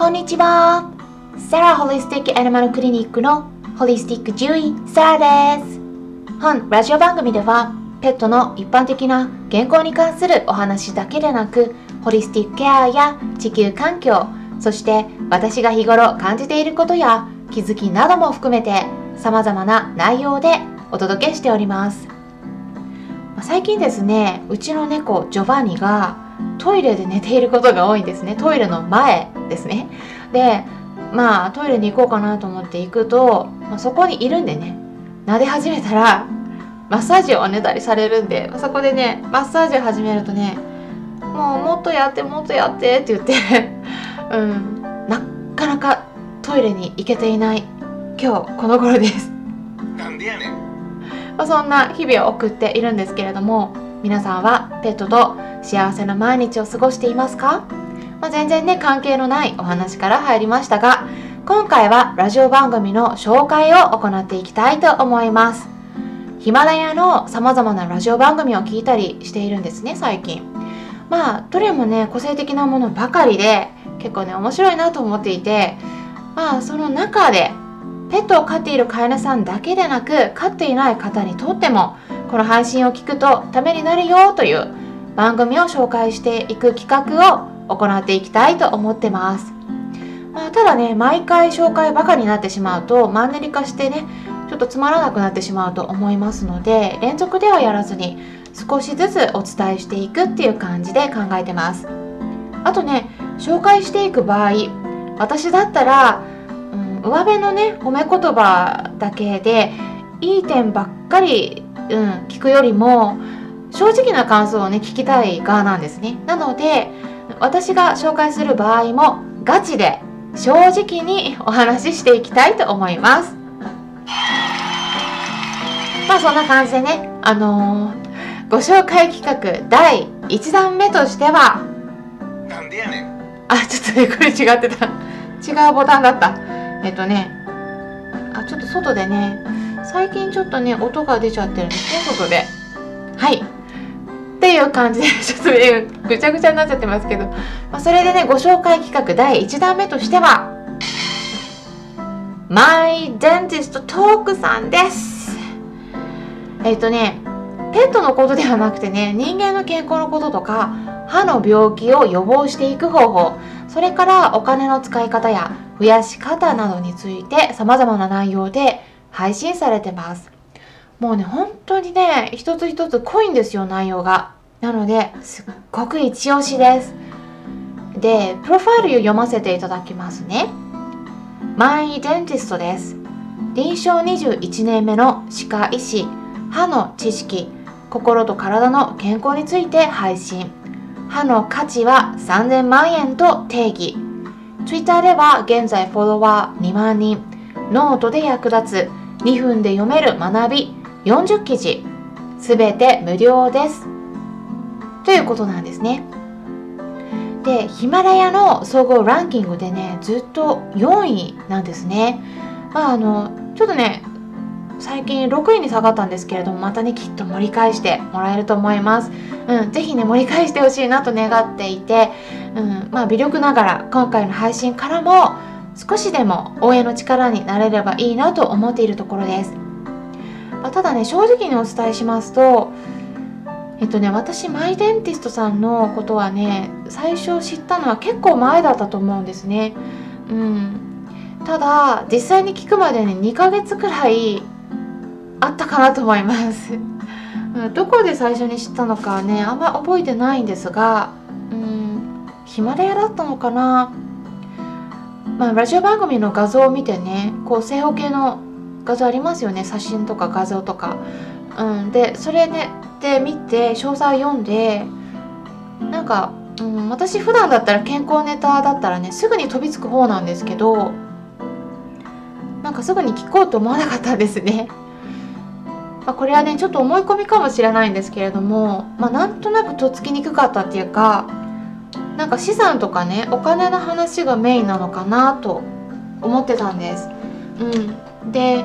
こんにちは。サラホリスティックアニマルクリニックのホリスティック獣医サラです。本ラジオ番組ではペットの一般的な健康に関するお話だけでなくホリスティックケアや地球環境そして私が日頃感じていることや気づきなども含めて様々な内容でお届けしております最近ですねうちの猫ジョバニがトイレで寝ていることが多いんですね。トイレの前ですね。でまあトイレに行こうかなと思って行くと、まあ、そこにいるんでね。撫で始めたらマッサージをおねだりされるんでそこでねマッサージを始めるとねもうもっとやってもっとやってって言って うんなかなかトイレに行けていない今日この頃です。なんでやねん。まあ、そんな日々を送っているんですけれども皆さんはペットと幸せな毎日を過ごしていますか、まあ、全然ね関係のないお話から入りましたが今回はラジオ番組の紹介を行っていきたいと思います。ヒマラヤの様々なラジオ番組を聞いたりしているんですね最近。まあどれもね個性的なものばかりで結構ね面白いなと思っていてまあその中でペットを飼っている飼い主さんだけでなく飼っていない方にとってもこの配信を聞くとためになるよという番組を紹介していく企画を行っていきたいと思ってます、まあ、ただね毎回紹介ばかりになってしまうとマンネリ化してねちょっとつまらなくなってしまうと思いますので連続ではやらずに少しずつお伝えしていくっていう感じで考えてます。あとね紹介していく場合私だったら、うん、上辺のね褒め言葉だけでいい点ばっかりうん、聞くよりも正直な感想をね聞きたい側なんですね。なので私が紹介する場合もガチで正直にお話ししていきたいと思います。まあそんな感じでねあのー、ご紹介企画第1弾目としてはなんでやねん。あちょっとねこれ違ってた。違うボタンだった。えっとねあちょっと外でね最近ちょっとね音が出ちゃってるんですね外で。はいっていう感じでちょっとぐちゃぐちゃになっちゃってますけど、まあ、それでねご紹介企画第1弾目としてはマイデンティストトークさんです。えっ、とねペットのことではなくてね人間の健康のこととか歯の病気を予防していく方法それからお金の使い方や増やし方などについて様々な内容で配信されてます。もうね本当にね一つ一つ濃いんですよ内容が。なのですっごく一押しです。でプロファイルを読ませていただきますね。マイデンティストです。臨床21年目の歯科医師歯の知識心と体の健康について配信。歯の価値は3000万円と定義。Twitter では現在フォロワー2万人。ノートで役立つ。2分で読める学び。40記事すべて無料です。ということなんですね。でヒマラヤの総合ランキングでねずっと4位なんですね。まああのちょっとね最近6位に下がったんですけれどもまたねきっと盛り返してもらえると思います。うん、ぜひね盛り返してほしいなと願っていて、うん、まあ微力ながら今回の配信からも少しでも応援の力になれればいいなと思っているところです、あ、ただね正直にお伝えしますとえっとね私マイデンティストさんのことはね最初知ったのは結構前だったと思うんですね。うん。ただ実際に聞くまでね2ヶ月くらいあったかなと思います。どこで最初に知ったのかねあんま覚えてないんですがうん。ヒマラヤだったのかな。まあラジオ番組の画像を見てねこう正方形の画像ありますよね。写真とか画像とか。うん。でそれねで見て詳細読んでなんか、うん、私普段だったら健康ネタだったらねすぐに飛びつく方なんですけどなんかすぐに聞こうと思わなかったんですね。まあ、これはねちょっと思い込みかもしれないんですけれども、まあ、なんとなくとっつきにくかったっていうかなんか資産とかねお金の話がメインなのかなと思ってたんです。うん、で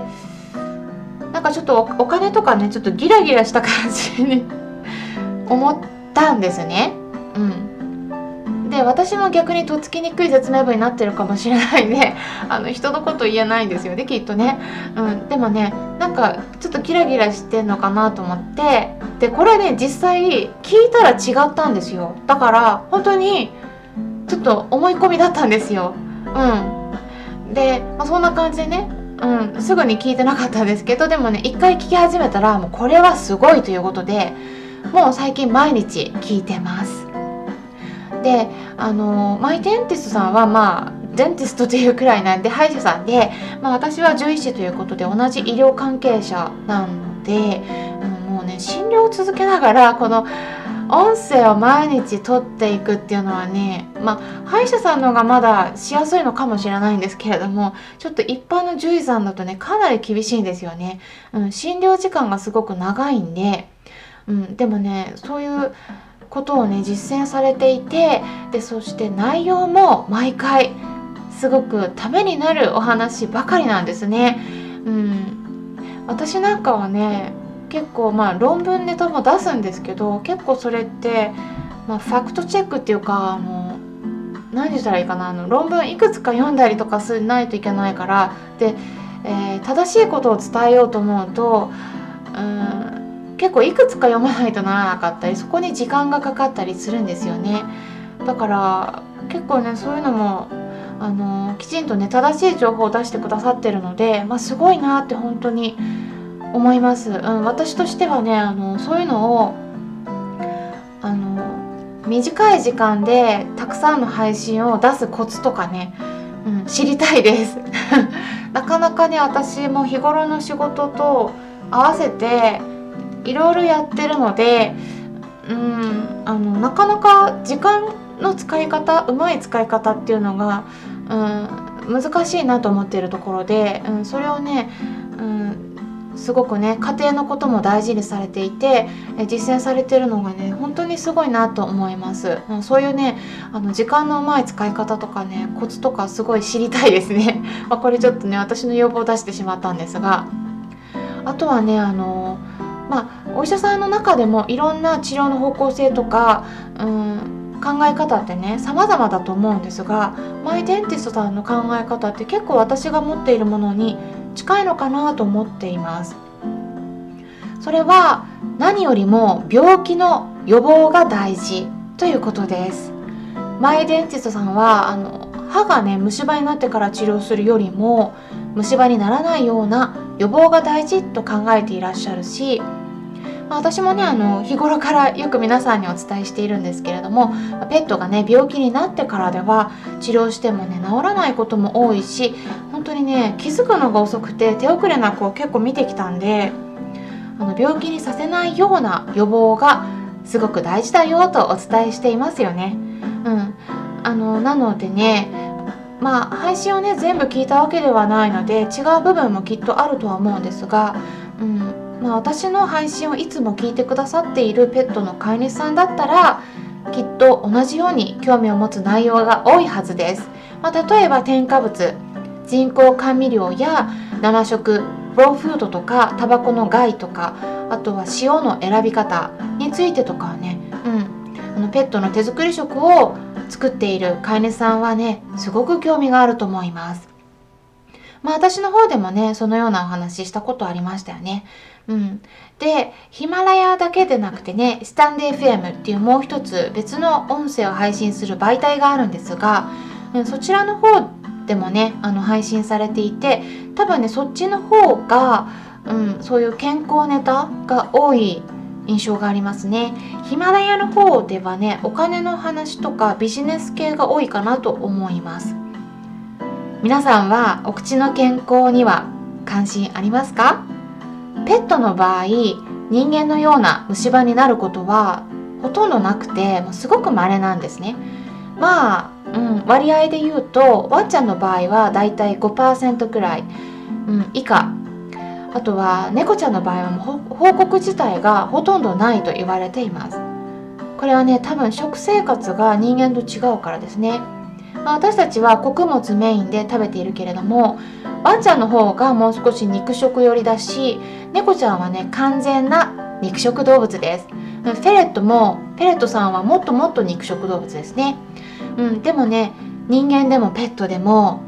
なんかちょっとお金とかねちょっとギラギラした感じに 思ったんですね。うん、で私も逆にとっつきにくい説明文になってるかもしれないんで あの人のこと言えないんですよねきっとね、うん、でもねなんかちょっとキラキラしてんのかなと思って。でこれね実際聞いたら違ったんですよ。だから本当にちょっと思い込みだったんですよ。うん。で、まあ、そんな感じでねうん、すぐに聞いてなかったんですけどでもね一回聞き始めたらもうこれはすごいということでもう最近毎日聞いてます。であのマイデンティストさんはまあデンティストというくらいなんで歯医者さんで、まあ、私は獣医師ということで同じ医療関係者なので、うん、もうね診療を続けながらこの音声を毎日取っていくっていうのはねまあ歯医者さんの方がまだしやすいのかもしれないんですけれどもちょっと一般の獣医さんだとねかなり厳しいんですよね、うん、診療時間がすごく長いんで、うん、でもねそういうことをね実践されていてでそして内容も毎回すごくためになるお話ばかりなんですね。うん、私なんかはね結構まあ論文ネタも出すんですけど結構それって、まあ、ファクトチェックっていうかあの何言ったらいいかなあの論文いくつか読んだりとかしないといけないからで、えー、正しいことを伝えようと思うとうん結構いくつか読まないとならなかったりそこに時間がかかったりするんですよね。だから結構ねそういうのもあのきちんとね正しい情報を出してくださってるので、まあ、すごいなって本当に思います、うん、私としてはねあのそういうのをあの短い時間でたくさんの配信を出すコツとかね、うん、知りたいです。なかなかね私も日頃の仕事と合わせていろいろやってるのでうんあのなかなか時間の使い方うまい使い方っていうのが、うん、難しいなと思っているところで、うん、それをね、うん、すごくね家庭のことも大事にされていて実践されてるのがね本当にすごいなと思います。そういうねあの時間のうまい使い方とかねコツとかすごい知りたいですね、ま、これちょっとね私の要望を出してしまったんですが。あとはねあのまあ、お医者さんの中でもいろんな治療の方向性とか、うん、考え方ってね様々だと思うんですがマイデンティストさんの考え方って結構私が持っているものに近いのかなと思っています。それは何よりも病気の予防が大事ということです。マイデンティストさんはあの歯がね虫歯になってから治療するよりも虫歯にならないような予防が大事と考えていらっしゃるし、ま、私もねあの日頃からよく皆さんにお伝えしているんですけれどもペットがね病気になってからでは治療してもね治らないことも多いし当にね気づくのが遅くて手遅れな子を結構見てきたんであの病気にさせないような予防がすごく大事だよとお伝えしていますよね。うん、あのなのでねまあ配信をね全部聞いたわけではないので違う部分もきっとあるとは思うんですが、うんまあ、私の配信をいつも聞いてくださっているペットの飼い主さんだったらきっと同じように興味を持つ内容が多いはずです。まあ、例えば添加物人工甘味料や生食ローフードとかタバコの害とかあとは塩の選び方についてとかはね、うん、あのペットの手作り食を作っている飼い主さんはねすごく興味があると思います。まあ私の方でもねそのようなお話したことありましたよね。うん。でヒマラヤだけでなくてねスタンデー FM っていうもう一つ別の音声を配信する媒体があるんですが、うん、そちらの方でもねあの配信されていて多分ねそっちの方が、うん、そういう健康ネタが多い印象がありますね。ヒマラヤの方ではねお金の話とかビジネス系が多いかなと思います。皆さんはお口の健康には関心ありますか？ペットの場合人間のような虫歯になることはほとんどなくてもうすごく稀なんですね。まあ、うん、割合で言うとワンちゃんの場合はだいたい5%くらい、うん、以下。あとは猫ちゃんの場合はもう報告自体がほとんどないと言われています。これはね多分食生活が人間と違うからですね、まあ、私たちは穀物メインで食べているけれどもワンちゃんの方がもう少し肉食寄りだし猫ちゃんはね完全な肉食動物です。フェレットもフェレットさんはもっともっと肉食動物ですね、うん、でもね人間でもペットでも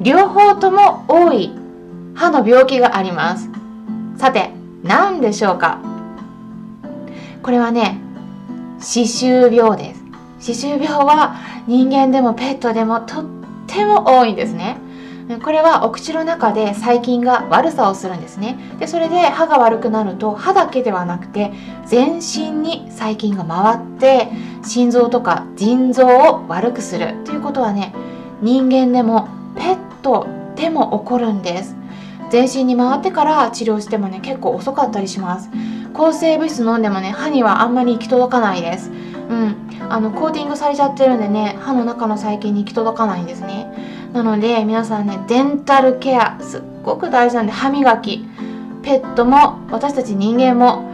両方とも多い歯の病気があります。さて何でしょうか？これはね歯周病です。歯周病は人間でもペットでもとっても多いんですね。これはお口の中で細菌が悪さをするんですね。でそれで歯が悪くなると歯だけではなくて全身に細菌が回って心臓とか腎臓を悪くするということはね人間でもペットでも起こるんです。全身に回ってから治療してもね結構遅かったりします。抗生物質飲んでもね歯にはあんまり行き届かないです。うん。あのコーティングされちゃってるんでね歯の中の細菌に行き届かないんですね。なので皆さんねデンタルケアすっごく大事なんで歯磨きペットも私たち人間も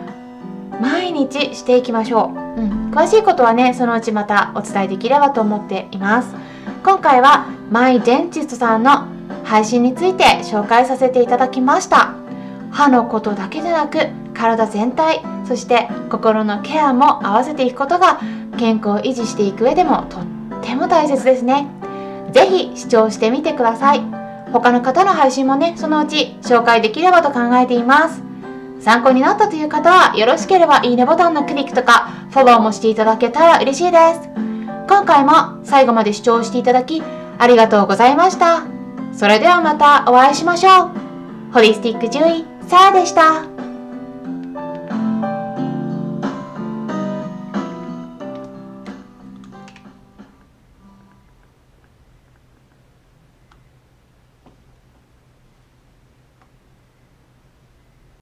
毎日していきましょう、うん、詳しいことはねそのうちまたお伝えできればと思っています。今回はマイデンチストさんの配信について紹介させていただきました。歯のことだけでなく体全体そして心のケアも合わせていくことが健康を維持していく上でもとっても大切ですね。是非視聴してみてください。他の方の配信もねそのうち紹介できればと考えています。参考になったという方はよろしければいいねボタンのクリックとかフォローもしていただけたら嬉しいです。今回も最後まで視聴していただきありがとうございました。それではまたお会いしましょう。ホリスティック獣医サラでした。